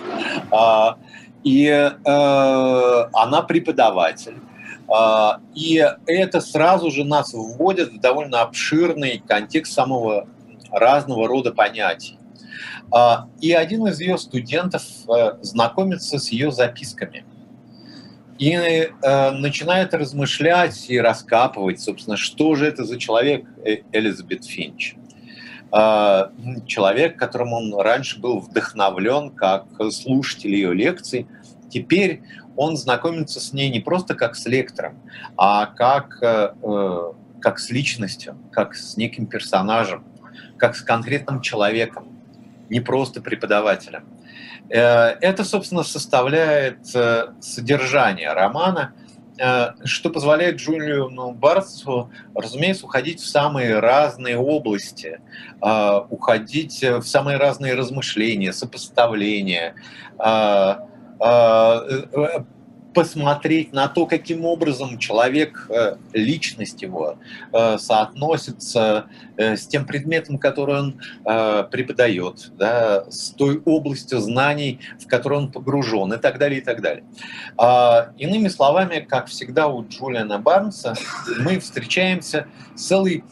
А, и э, она преподаватель. И это сразу же нас вводит в довольно обширный контекст самого разного рода понятий. И один из ее студентов э, знакомится с ее записками – и э, начинает размышлять и раскапывать, собственно, что же это за человек э, Элизабет Финч. Э, человек, которым он раньше был вдохновлен как слушатель ее лекций, теперь он знакомится с ней не просто как с лектором, а как, э, э как с личностью, как с неким персонажем, как с конкретным человеком, не просто преподавателем. Э, это, собственно, составляет э, содержание романа, э, что позволяет Джулиану Барсу, разумеется, уходить в самые разные области, уходить в самые разные размышления, сопоставления, посмотреть на то, каким образом человек, э, личность его э, соотносится э, с тем предметом, который он преподает, да, с той областью знаний, в которой он погружен и так далее, и так далее. А, иными словами, как всегда у Джулиана Барнса, мы встречаемся с целой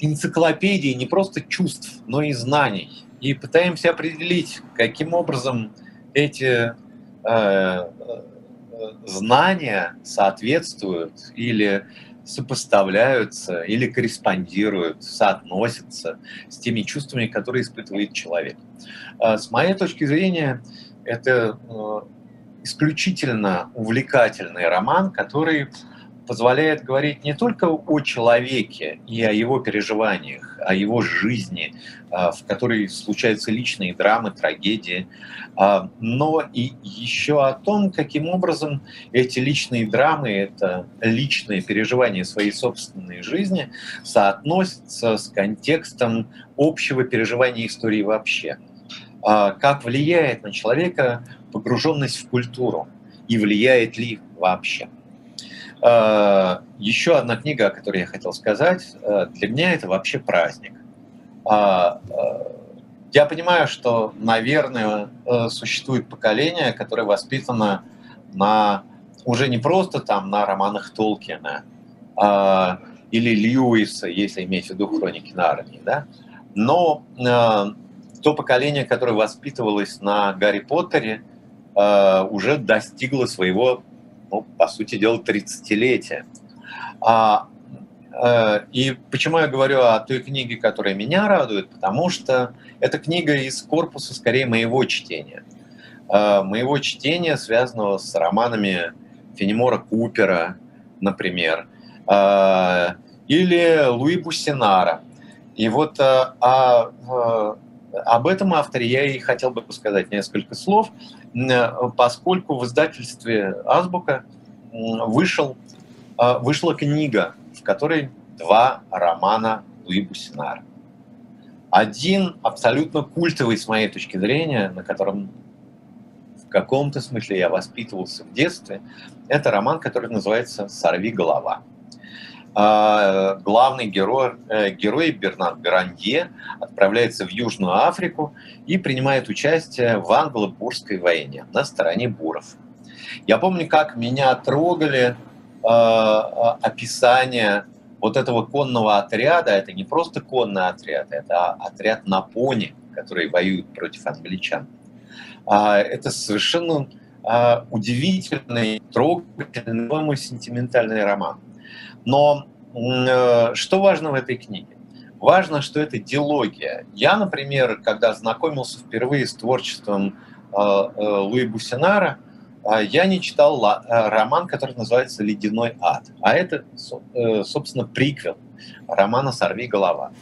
энциклопедией не просто чувств, но и знаний. И пытаемся определить, каким образом эти знания соответствуют или сопоставляются, или корреспондируют, соотносятся с теми чувствами, которые испытывает человек. А с моей точки зрения, это э, исключительно увлекательный роман, который позволяет говорить не только о человеке и о его переживаниях, о его жизни, в которой случаются личные драмы, трагедии, а, но и еще о том, каким образом эти личные драмы, это личные переживания своей собственной жизни соотносятся с контекстом общего переживания истории вообще. А, как влияет на человека погруженность в культуру и влияет ли вообще. А, Еще одна книга, о которой я хотел сказать, для меня это вообще праздник. А, э, я понимаю, что, наверное, э, существует поколение, которое воспитано на уже не просто там на романах Толкина а, или Льюиса, если иметь в виду хроники Нарнии, да, но то поколение, которое воспитывалось на Гарри Поттере, уже достигло своего ну, по сути дела, 30-летие. А, и почему я говорю о той книге, которая меня радует? Потому что это книга из корпуса, скорее, моего чтения. Э, моего чтения, связанного с романами Фенемора Купера, например, э, или Луи Буссинара. И вот а, об этом авторе я и хотел бы сказать несколько слов. Э, поскольку в издательстве «Азбука» вышел, э, вышла книга, в которой два романа Луи Бусинара. Один абсолютно культовый с моей точки зрения, на котором в каком-то смысле я воспитывался в детстве, это роман, который называется «Сорви голова». А, главный герой, э, герой Бернард Грандье отправляется в Южную Африку и принимает участие в англо-бурской войне на стороне буров. Я помню, как меня трогали э, описания вот этого конного отряда. Это не просто конный отряд, это отряд на пони, который воюет против англичан. Э, это совершенно э, удивительный, трогательный, сентиментальный роман. Но э, что важно в этой книге? Важно, что это диалогия. Я, например, когда знакомился впервые с творчеством э, э, Луи Бусинара, я не читал роман, который называется «Ледяной ад», а это, собственно, приквел романа «Сорви голова».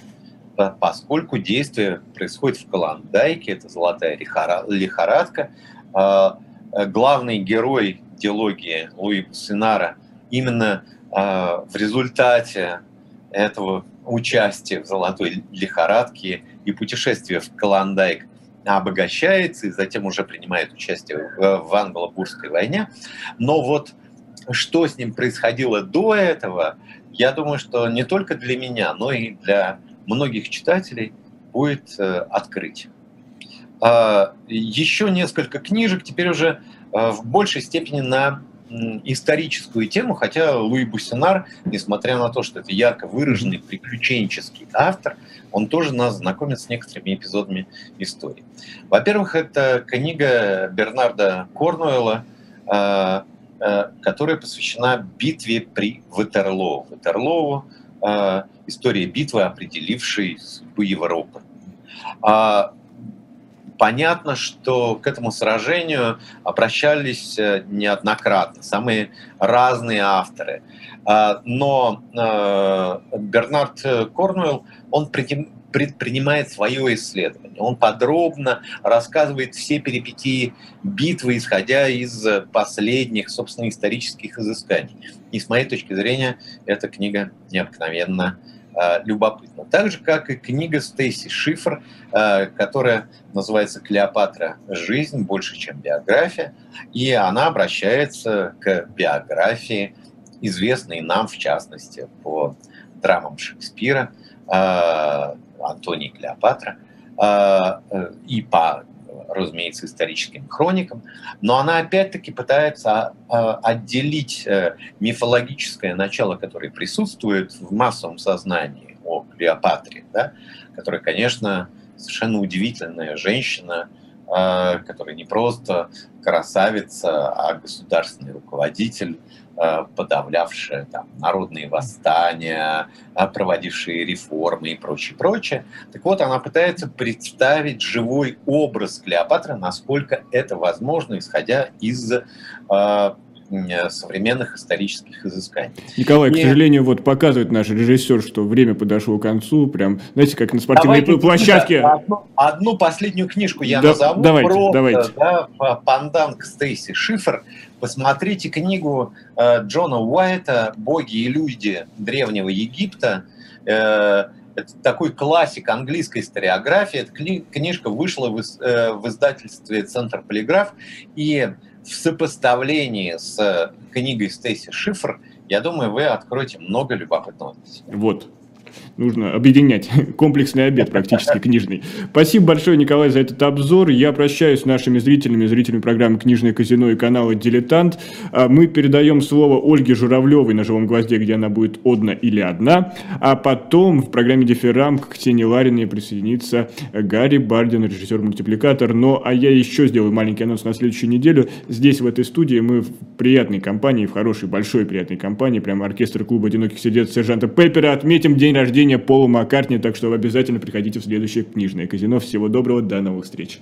Поскольку действие происходит в Каландайке, это золотая лихорадка, главный герой диалогии Луи Бусинара именно а, в результате этого участия в золотой лихорадке и путешествия в Каландайк обогащается и затем уже принимает участие в англо-бурской войне. Но вот что с ним происходило до этого, я думаю, что не только для меня, но и для многих читателей будет э, открыть. А, еще несколько книжек, теперь уже э, в большей степени на историческую тему, хотя Луи Бусинар, несмотря на то, что это ярко выраженный приключенческий автор, он тоже нас знакомит с некоторыми эпизодами истории. Во-первых, это книга Бернарда Корнуэлла, э, э, которая посвящена битве при Ватерлоу. Ватерлоу э, – история битвы, определившей судьбу Европы. А Понятно, что к этому сражению обращались э, неоднократно, самые разные авторы. А, но э, Бернард Корнуэлл, он предпринимает свое исследование. Он подробно рассказывает все перипетии битвы, исходя из последних, собственно, исторических изысканий. И с моей точки зрения, эта книга необыкновенно любопытно. Так же, как и книга Стейси Шифр, э, которая называется «Клеопатра. Жизнь больше, чем биография», и она обращается к биографии, известной нам, в частности, по драмам Шекспира, Антоний Клеопатра, и по разумеется, историческим хроникам, но она опять-таки пытается а, отделить э, мифологическое начало, которое присутствует в массовом сознании о Клеопатре, да, которая, конечно, совершенно удивительная женщина, а, которая не просто красавица, а государственный руководитель, Э, подавлявшая там, народные восстания, э, проводившие реформы и прочее, прочее. Так вот, она пытается представить живой образ Клеопатры, насколько это возможно, исходя из э, современных исторических изысканий. Николай, и... к сожалению, вот показывает наш режиссер, что время подошло к концу, прям, знаете, как на спортивной давайте, площадке. Одну, одну последнюю книжку я да, назову. Давайте, просто, давайте. Да, пандан к Стейси Шифр. Посмотрите книгу э, Джона Уайта «Боги и люди древнего Египта». Э, это такой классик английской историографии. Эта кни- книжка вышла в, э, в издательстве «Центр Полиграф». И в сопоставлении с книгой Стейси Шифр, я думаю, вы откроете много любопытного. Вот, нужно объединять. Комплексный обед практически книжный. Спасибо большое, Николай, за этот обзор. Я прощаюсь с нашими зрителями, зрителями программы «Книжное казино» и канала «Дилетант». А мы передаем слово Ольге Журавлевой на «Живом гвозде», где она будет одна или одна. А потом в программе «Дифферам» к Ксении Лариной присоединится Гарри Бардин, режиссер-мультипликатор. Но а я еще сделаю маленький анонс на следующую неделю. Здесь, в этой студии, мы в приятной компании, в хорошей, большой приятной компании, прямо оркестр клуба «Одиноких сердец» сержанта Пеппера отметим день рождения рождения Пола Маккартни, так что обязательно приходите в следующее книжное казино. Всего доброго, до новых встреч.